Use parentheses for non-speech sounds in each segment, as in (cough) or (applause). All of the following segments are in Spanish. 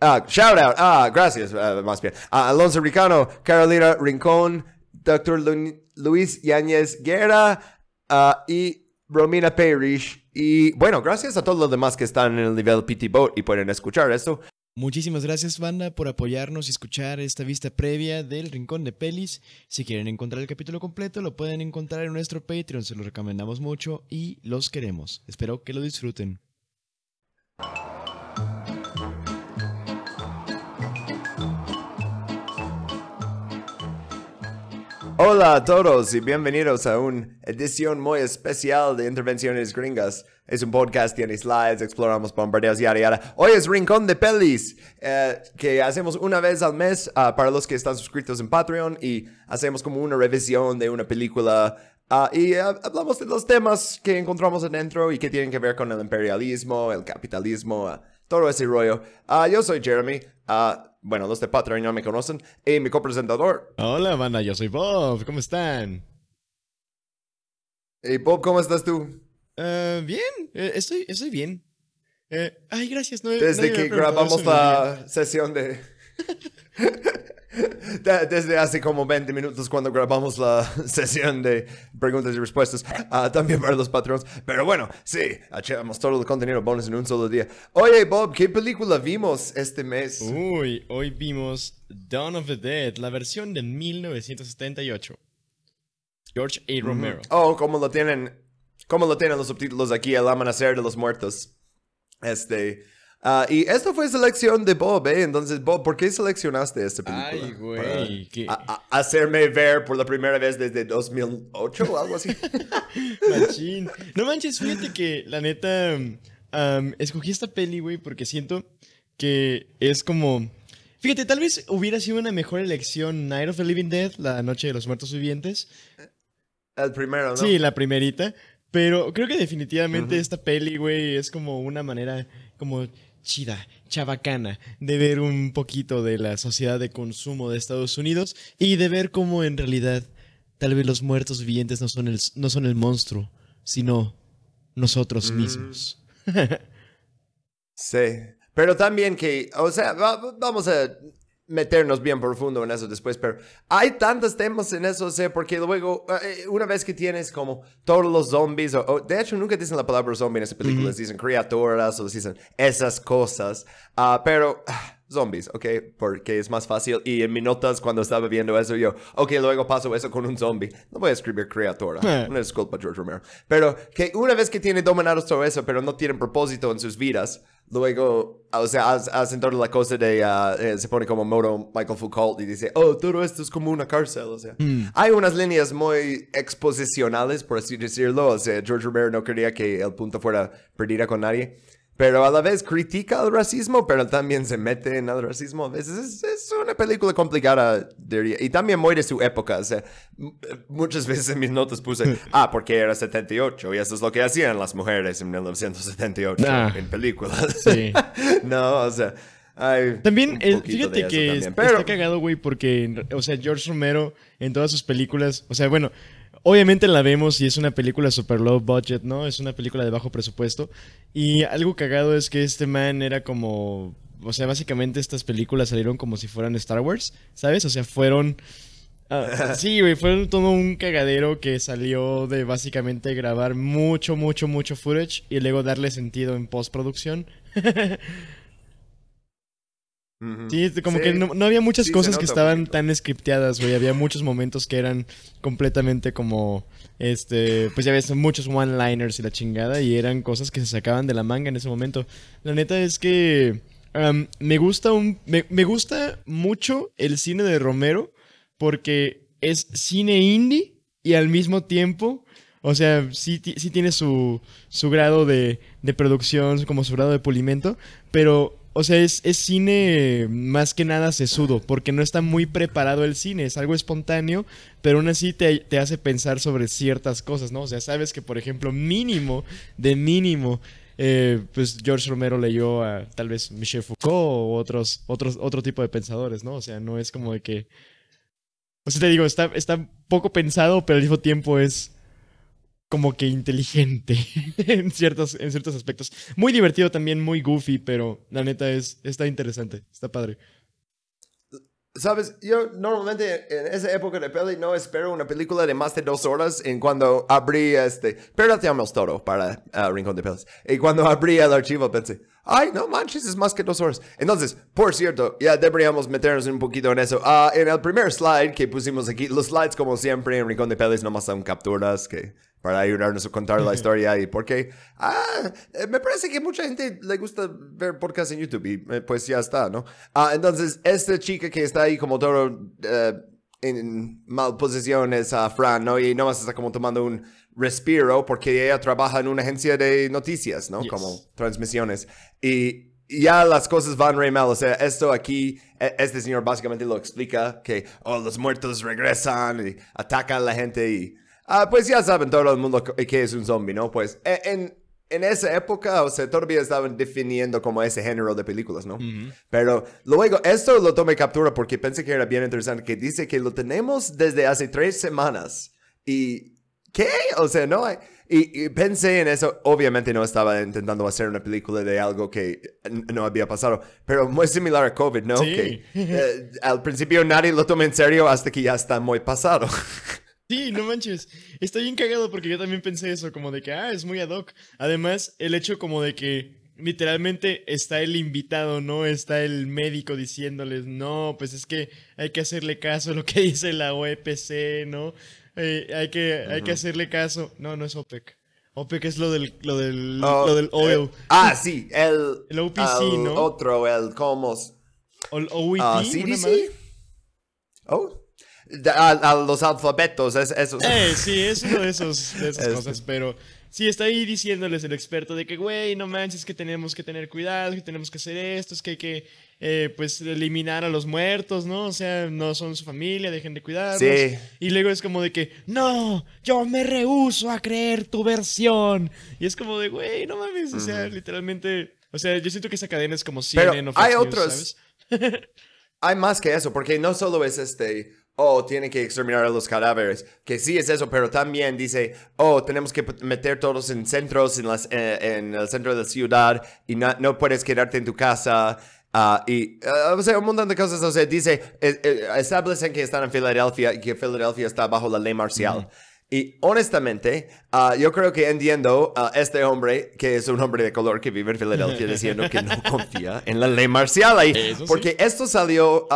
Ah, shout out. Ah, gracias, ah, más bien. A Alonso Ricano, Carolina Rincón, Dr. Luis Yáñez Guerra ah, y Romina Parrish. Y bueno, gracias a todos los demás que están en el nivel PT Boat y pueden escuchar esto. Muchísimas gracias, banda, por apoyarnos y escuchar esta vista previa del Rincón de Pelis. Si quieren encontrar el capítulo completo, lo pueden encontrar en nuestro Patreon, se lo recomendamos mucho y los queremos. Espero que lo disfruten. Hola a todos y bienvenidos a una edición muy especial de Intervenciones Gringas. Es un podcast, tiene slides, exploramos bombardeos, yara yara. Hoy es Rincón de Pelis, eh, que hacemos una vez al mes ah, para los que están suscritos en Patreon y hacemos como una revisión de una película ah, y ah, hablamos de los temas que encontramos adentro y que tienen que ver con el imperialismo, el capitalismo, todo ese rollo. yo soy Jeremy bueno, los de Patreon no me conocen, y mi copresentador. Hola, banda, yo soy Bob, ¿cómo están? Y Bob, ¿cómo estás tú? Uh, bien, eh, estoy, estoy bien. Eh, ay, gracias. No, Desde que grabamos la sesión de... (laughs) Desde hace como 20 minutos cuando grabamos la (laughs) sesión de preguntas y respuestas, ah, también para los patrones. Pero bueno, sí, echamos todo el contenido bonus en un solo día. Oye, Bob, ¿qué película vimos este mes? Uy, hoy vimos Dawn of the Dead, la versión de 1978. George A. Romero. Oh, como lo tienen, como lo tienen los subtítulos aquí, El amanecer de los muertos. Este... Ah, y esto fue selección de Bob, ¿eh? Entonces, Bob, ¿por qué seleccionaste esta película? Ay, güey. hacerme ver por la primera vez desde 2008 o algo así. (laughs) Machín. No manches, fíjate que la neta escogí esta peli, güey, porque siento que es como... Fíjate, tal vez hubiera sido una mejor elección Night of the Living Dead, la noche de los muertos vivientes. El primero, ¿no? Sí, la primerita. Pero creo que definitivamente esta peli, güey, es como una manera como chida, chabacana, de ver un poquito de la sociedad de consumo de Estados Unidos y de ver cómo en realidad tal vez los muertos vivientes no son el, no son el monstruo, sino nosotros mm. mismos. (laughs) sí, pero también que, o sea, vamos a meternos bien profundo en eso después, pero hay tantos temas en eso, o sea, porque luego, eh, una vez que tienes como todos los zombies, o, de hecho nunca dicen la palabra zombie en esas películas, dicen criaturas o dicen esas cosas, uh, pero... Ah, zombies, ¿ok? Porque es más fácil. Y en mis notas, cuando estaba viendo eso, yo, ok, luego paso eso con un zombie. No voy a escribir criatura. Eh. Una disculpa, George Romero. Pero que una vez que tiene dominados todo eso, pero no tienen propósito en sus vidas, luego, o sea, hacen toda la cosa de, uh, eh, se pone como modo Michael Foucault y dice, oh, todo esto es como una cárcel, o sea. Hmm. Hay unas líneas muy exposicionales, por así decirlo. O sea, George Romero no quería que el punto fuera perdida con nadie pero a la vez critica el racismo, pero también se mete en el racismo. A veces es, una película complicada, diría. Y también muy de su época. O sea, muchas veces en mis notas puse, (laughs) ah, porque era 78 y eso es lo que hacían las mujeres en 1978 en películas. Sí. (laughs) no, o sea... también, fíjate que está cagado, güey, porque, o sea, George Romero en todas sus películas, o sea, bueno, Obviamente la vemos y es una película super low budget, ¿no? Es una película de bajo presupuesto. Y algo cagado es que este man era como... O sea, básicamente estas películas salieron como si fueran Star Wars, ¿sabes? O sea, fueron... Ah, (laughs) sí, güey, fueron todo un cagadero que salió de básicamente grabar mucho, mucho, mucho footage y luego darle sentido en postproducción. (laughs) Sí, como que no, había muchas cosas que estaban tan scripteadas, güey. Había muchos momentos que eran completamente como, este, pues ya ves, muchos one-liners y la chingada, y eran cosas que se sacaban de la manga en ese momento. La neta es que me gusta un, me, gusta mucho el cine de Romero porque es cine indie y al mismo tiempo o sea, sí, sí tiene su, su grado de, de, producción, como su grado de pulimento, pero o sea, es, cine más que nada sesudo, porque no está muy preparado el cine, es algo espontáneo, pero aún así te, hace pensar sobre ciertas cosas, ¿no? O sea, sabes que, por ejemplo, mínimo, de mínimo, eh, pues George Romero leyó a tal vez Michel Foucault o otros, otros, otro tipo de pensadores, ¿no? O sea, no es como de que... O sea, te digo, está, está poco pensado, pero al mismo tiempo es como que inteligente (laughs) en ciertos, en ciertos aspectos. Muy divertido también, muy goofy, pero la neta es, está interesante, está padre. Sabes, yo normalmente en esa época de peli no espero una película de más de dos horas en cuando abrí este, pero te todo para uh, Rincón de Pelis. Y cuando abrí el archivo pensé, ay, no manches, es más que dos horas. Entonces, por cierto, ya deberíamos meternos un poquito en eso. Uh, en el primer slide que pusimos aquí, los slides como siempre en Rincón de Pelis nomás son capturas que para ayudarnos a contar la historia y porque ah, eh, me parece que mucha gente le gusta ver podcasts en YouTube y eh, pues ya está, ¿no? Ah, entonces, esta chica que está ahí como todo uh, en mal posición es a Fran, ¿no? Y nomás está como tomando un respiro porque ella trabaja en una agencia de noticias, ¿no? Como transmisiones. Y ya las cosas van re mal. O sea, esto aquí, e, este señor básicamente lo explica que, oh, los muertos regresan y atacan a la gente y Ah, pues ya saben todo el mundo que es un zombie, ¿no? Pues e, en, en esa época, o sea, todavía estaban definiendo como ese género de películas, ¿no? Pero luego, esto lo tomé captura porque pensé que era bien interesante, que dice que lo tenemos desde hace tres semanas. ¿Y qué? O sea, no hay... Y, pensé en eso, obviamente no estaba intentando hacer una película de algo que no había pasado, pero muy similar a COVID, ¿no? Sí. Que eh, al principio nadie lo toma en serio hasta que ya está muy pasado. (laughs) Sí, no manches. Está bien cagado porque yo también pensé eso, como de que, ah, es muy ad hoc. Además, el hecho como de que literalmente está el invitado, ¿no? Está el médico diciéndoles, no, pues es que hay que hacerle caso a lo que (laughs) dice la OEPC, ¿no? Eh, hay, que, hay que hacerle caso. No, no es OPEC. OPEC es lo del, lo del, oh, lo del oil. Eh, ah, sí, el... El OPC, ¿no? Otro, el COMOS. O el OET, uh, ¿CDC? Oh a, los alfabetos, es, eso. Eh, sí, es uno de, esos, de esas cosas, pero sí, está ahí diciéndoles el experto de que, güey, no manches, que tenemos que tener cuidado, que tenemos que hacer esto, es que hay que, eh, pues, eliminar a los muertos, ¿no? O sea, no son su familia, dejen de cuidarlos. Sí. Y luego es como de que, no, yo me rehuso a creer tu versión. Y es como de, güey, no mames, o sea, literalmente, o sea, yo siento que esa cadena es como CNN Pero hay otros... (laughs) hay más que eso, porque no solo es este oh, tiene que exterminar a los cadáveres, que sí es eso, pero también dice, oh, tenemos que meter todos en centros, en, las, eh, en el centro de la ciudad, y no, no puedes quedarte en tu casa. Uh, y, uh, o sea, un montón de cosas. O sea, dice, eh, establecen que están en Filadelfia y que Filadelfia está bajo la ley marcial. Y honestamente, uh, yo creo que entiendo a este hombre, que es un hombre de color que vive en Filadelfia, (laughs) diciendo que no confía en la ley marcial ahí. porque esto salió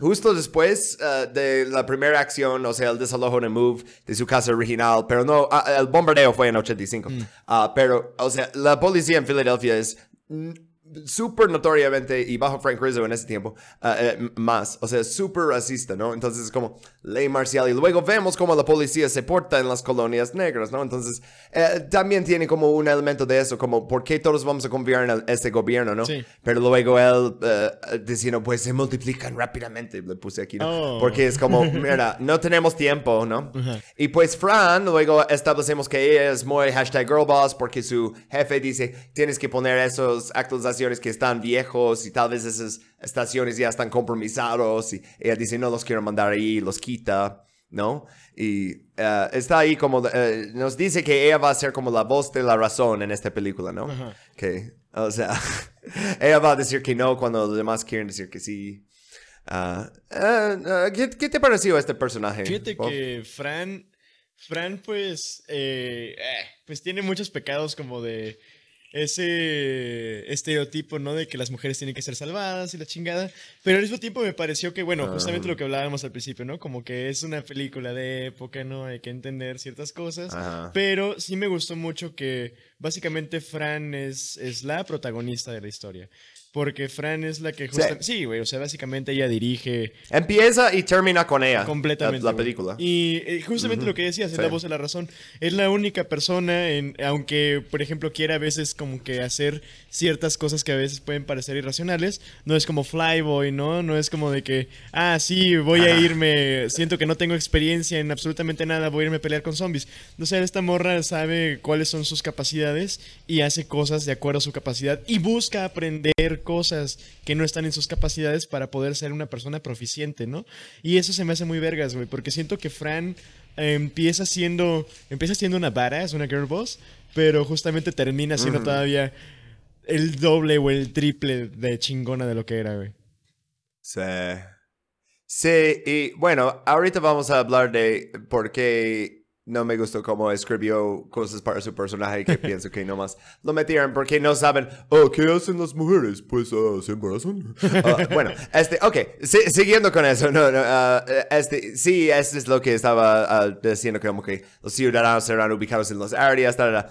Justo después uh, de la primera acción, o sea, el desalojo en Move de su casa original, pero no, uh, el bombardeo fue en 85. Mm. Uh, pero, o sea, la policía en Filadelfia es súper notoriamente, y bajo Frank Rizzo en ese tiempo, uh, eh, más, o sea, súper racista, ¿no? Entonces es como ley marcial. Y luego vemos cómo la policía se porta en las colonias negras, ¿no? Entonces eh, también tiene como un elemento de eso, como por qué todos vamos a confiar en este gobierno, ¿no? Sí. Pero luego él uh, diciendo, pues se multiplican rápidamente, le puse aquí, ¿no? Oh. Porque es como, (laughs) mira, no tenemos tiempo, ¿no? Y pues Fran, luego establecemos que ella es muy hashtag girlboss porque su jefe dice, tienes que poner esos actos que están viejos y tal vez esas estaciones ya están compromisados y ella dice no los quiero mandar ahí, los quita, ¿no? Y eh, está ahí como, eh, nos dice que ella va a ser como la voz de la razón en esta película, ¿no? Que, o sea, (laughs) ella va a decir que no cuando los demás quieren decir que sí. Eh, ¿qué, ¿qué, te pareció este personaje? Fíjate que Fran, Fran pues, pues tiene muchos pecados como de ese estereotipo, ¿no? De que las mujeres tienen que ser salvadas y la chingada. Pero al mismo tiempo me pareció que, bueno, justamente lo que hablábamos al principio, ¿no? Como que es una película de época, ¿no? Hay que entender ciertas cosas. Pero sí me gustó mucho que básicamente Fran es, es la protagonista de la historia. Porque Fran es la que justamente... Sí, güey, o sea, básicamente ella dirige... Empieza y termina con ella. Completamente. La, película. Y eh, justamente lo que decías, es la voz de la razón. Es la única persona, en, aunque, por ejemplo, quiera a veces como que hacer ciertas cosas que a veces pueden parecer irracionales, no es como Flyboy, ¿no? No es como de que, ah, sí, voy a irme, siento que no tengo experiencia en absolutamente nada, voy a irme a pelear con zombies. O sea, esta morra sabe cuáles son sus capacidades y hace cosas de acuerdo a su capacidad y busca aprender cosas que no están en sus capacidades para poder ser una persona proficiente, ¿no? Y eso se me hace muy vergas, güey, porque siento que Fran empieza siendo, empieza siendo una es una girl boss, pero justamente termina siendo todavía el doble o el triple de chingona de lo que era, güey. Sí. Sí, y bueno, ahorita vamos a hablar de por qué no me gustó cómo escribió cosas para su personaje que (laughs) pienso que nomás lo metieron porque no saben, oh, ¿qué hacen las mujeres? Pues uh, se embarazan. Ah, bueno, (laughs) este, ok, siguiendo con eso, no, no, ah, este, sí, eso es lo que estaba diciendo, como que los ciudadanos serán ubicados en las áreas, tal,